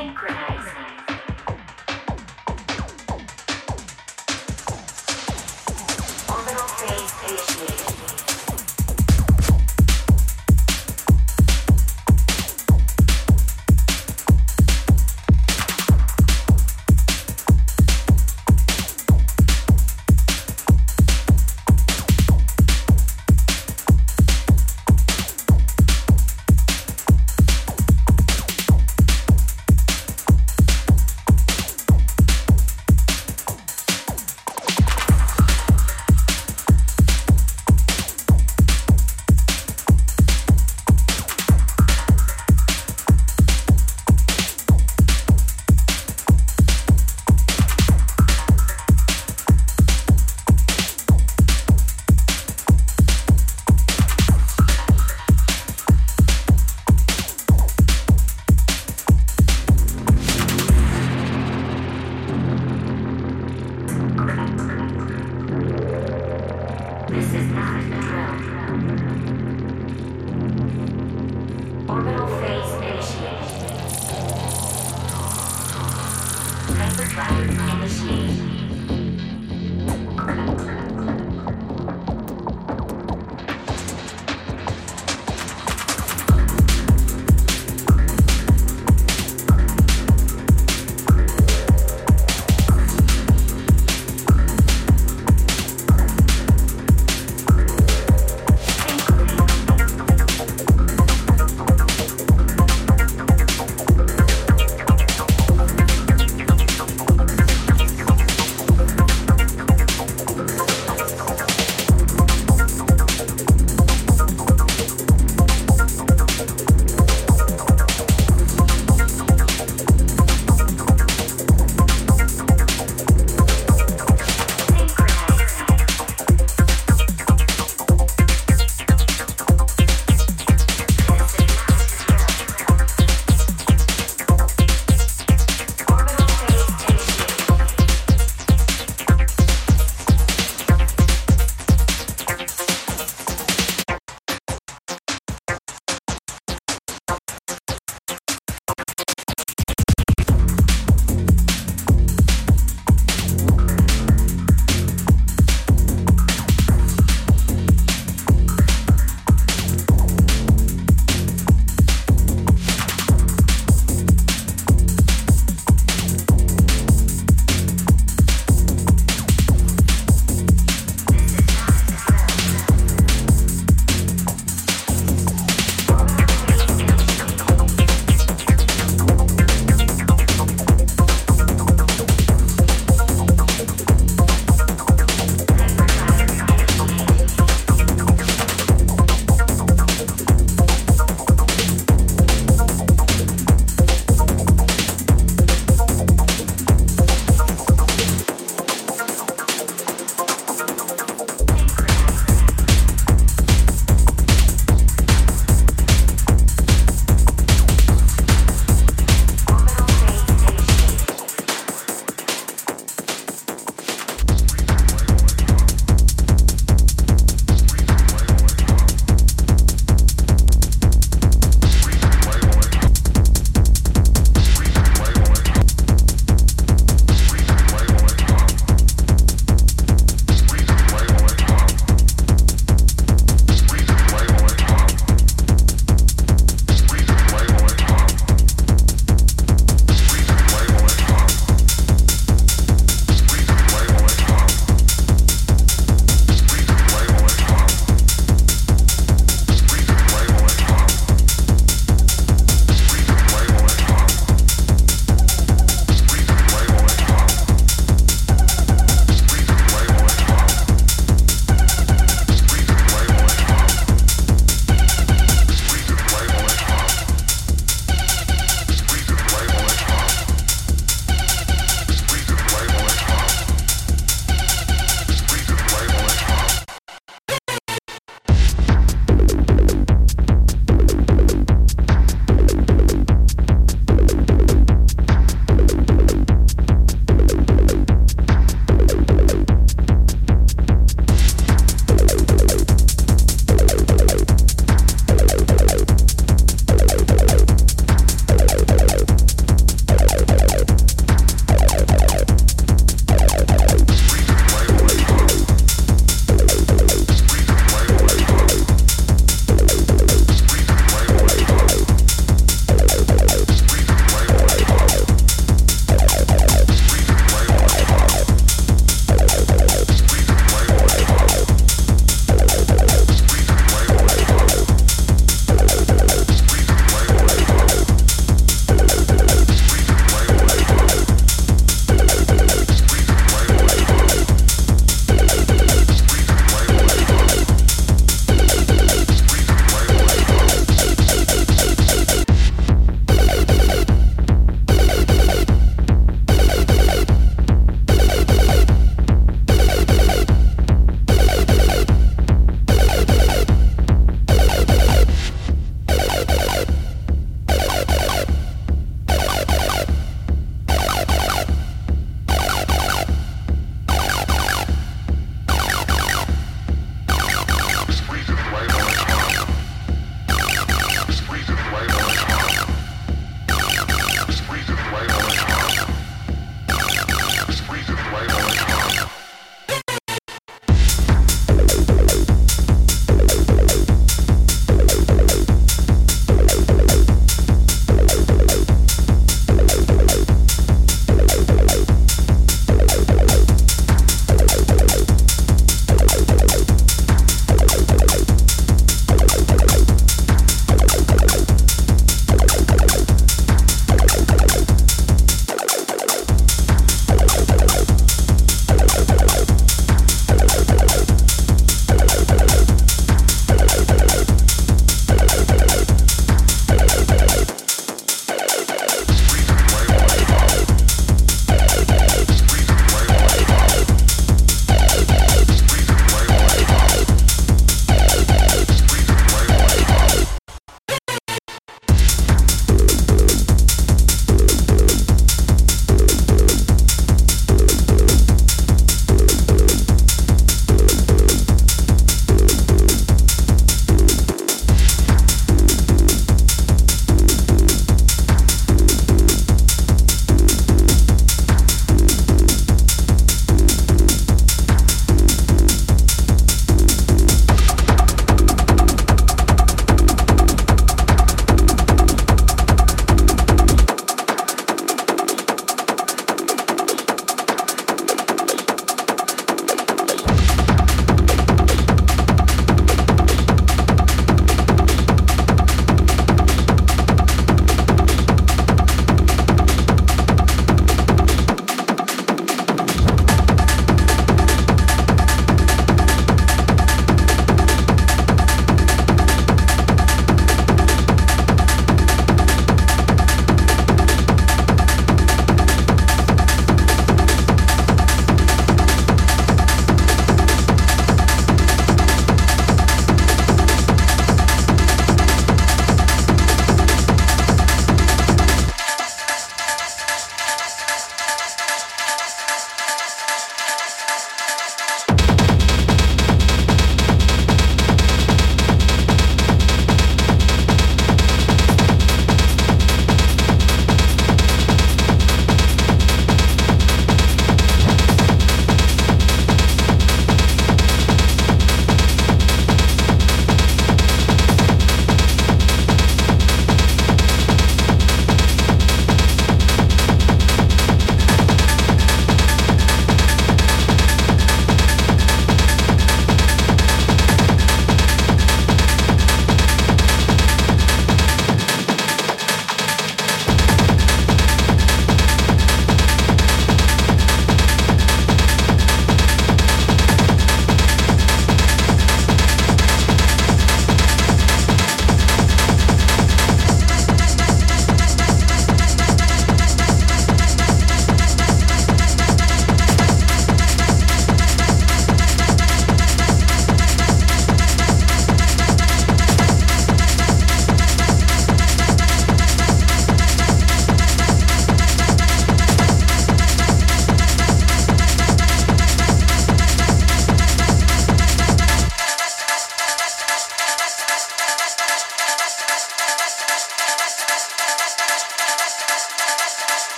synchronous.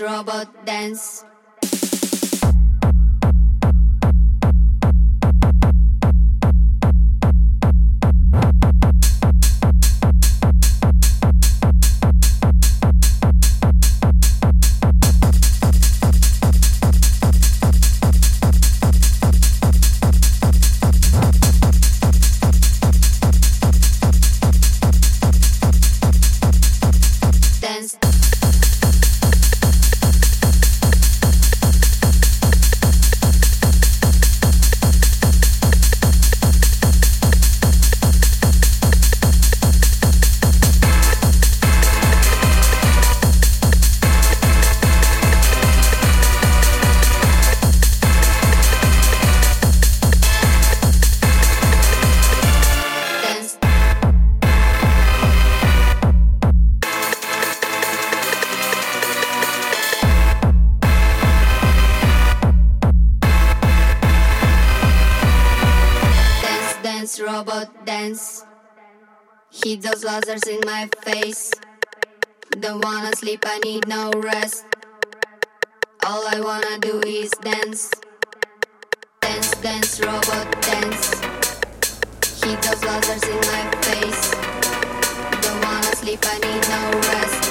Robot dance. Lasers in my face. Don't wanna sleep, I need no rest. All I wanna do is dance. Dance, dance, robot dance. Hit those lasers in my face. Don't wanna sleep, I need no rest.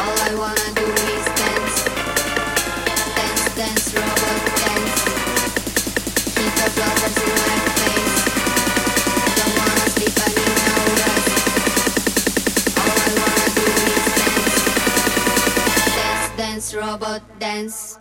All I wanna do is dance. Dance, dance, robot dance. Hit those lasers in my face. Dance, robot. Dance.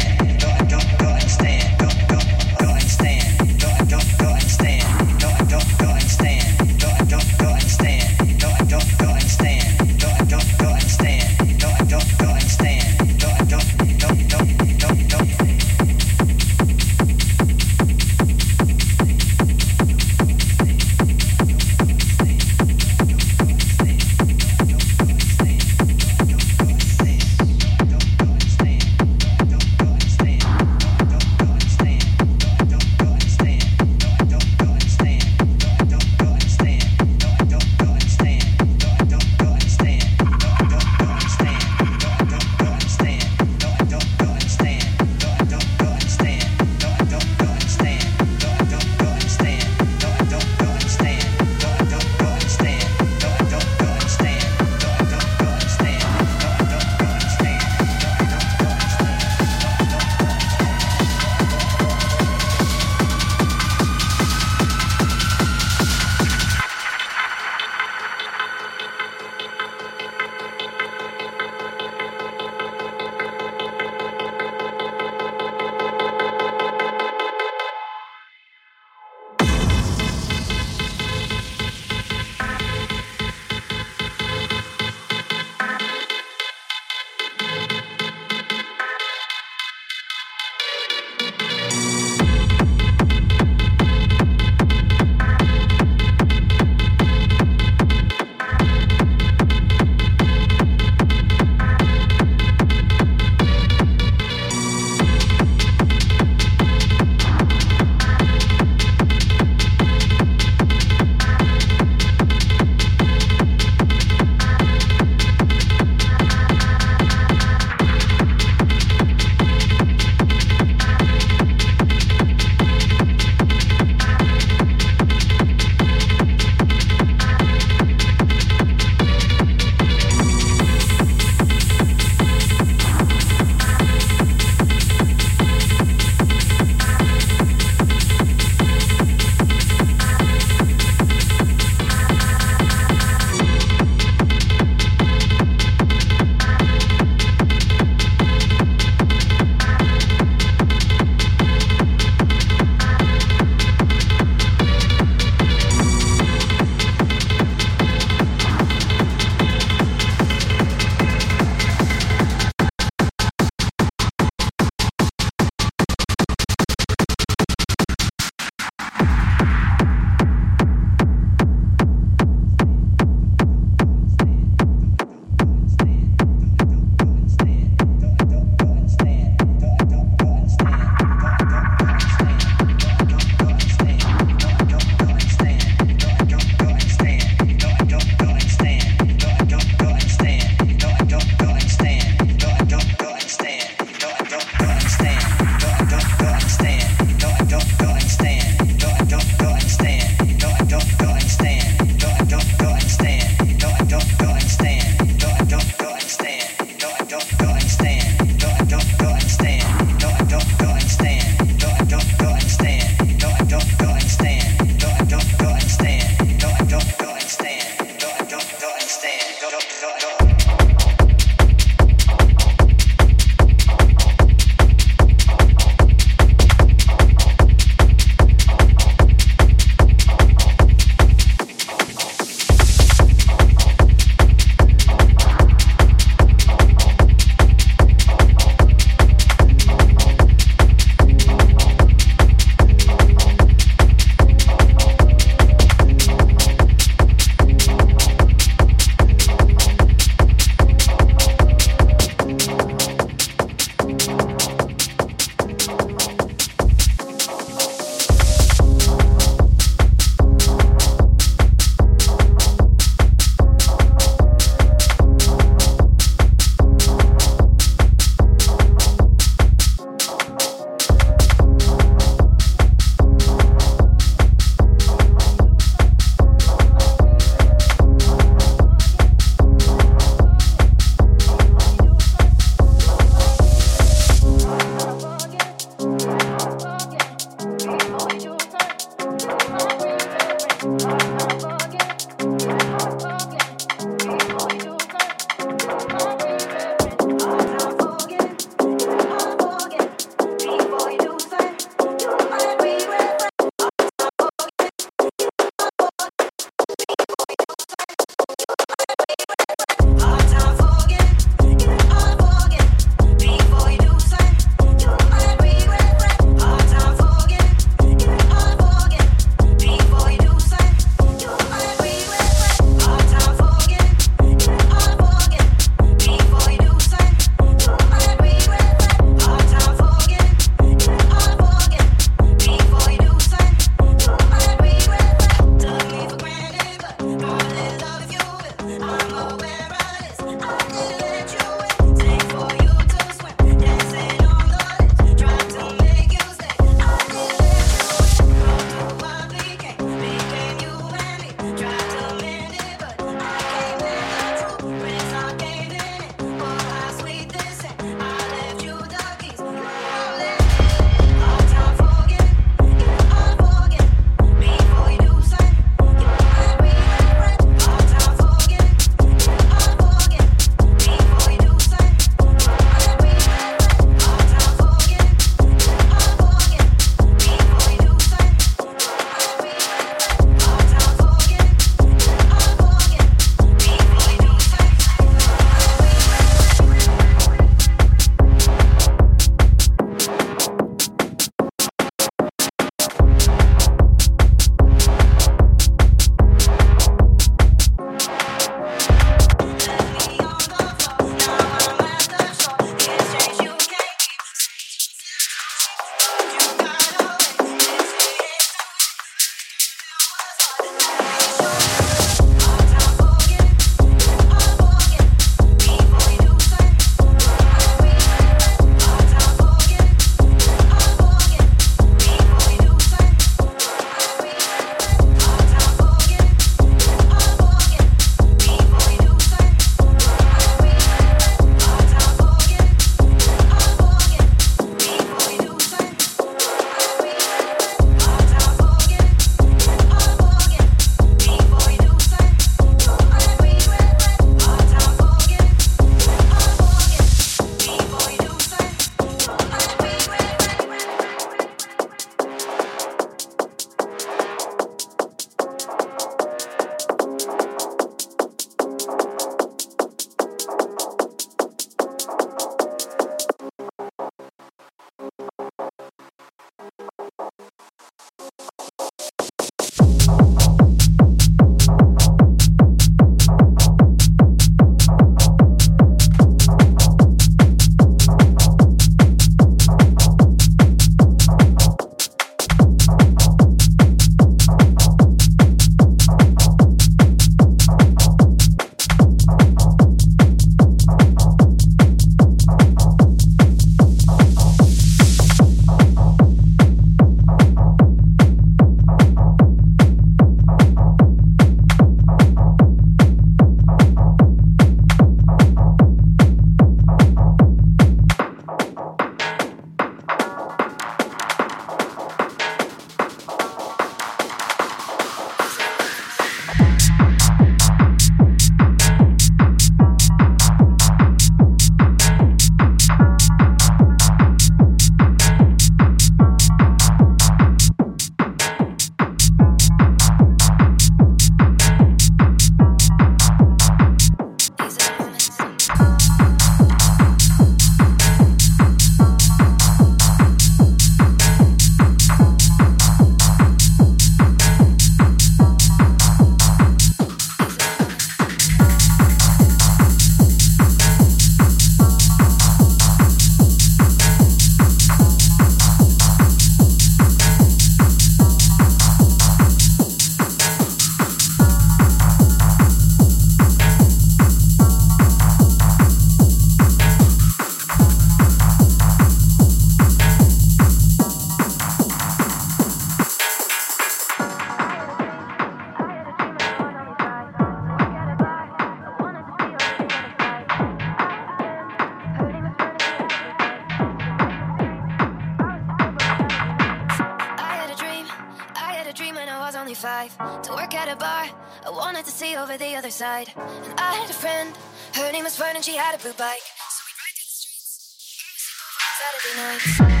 outside. And I had a friend, her name was Vern, and she had a blue bike. So we'd ride to the streets, always sleep over on Saturday nights.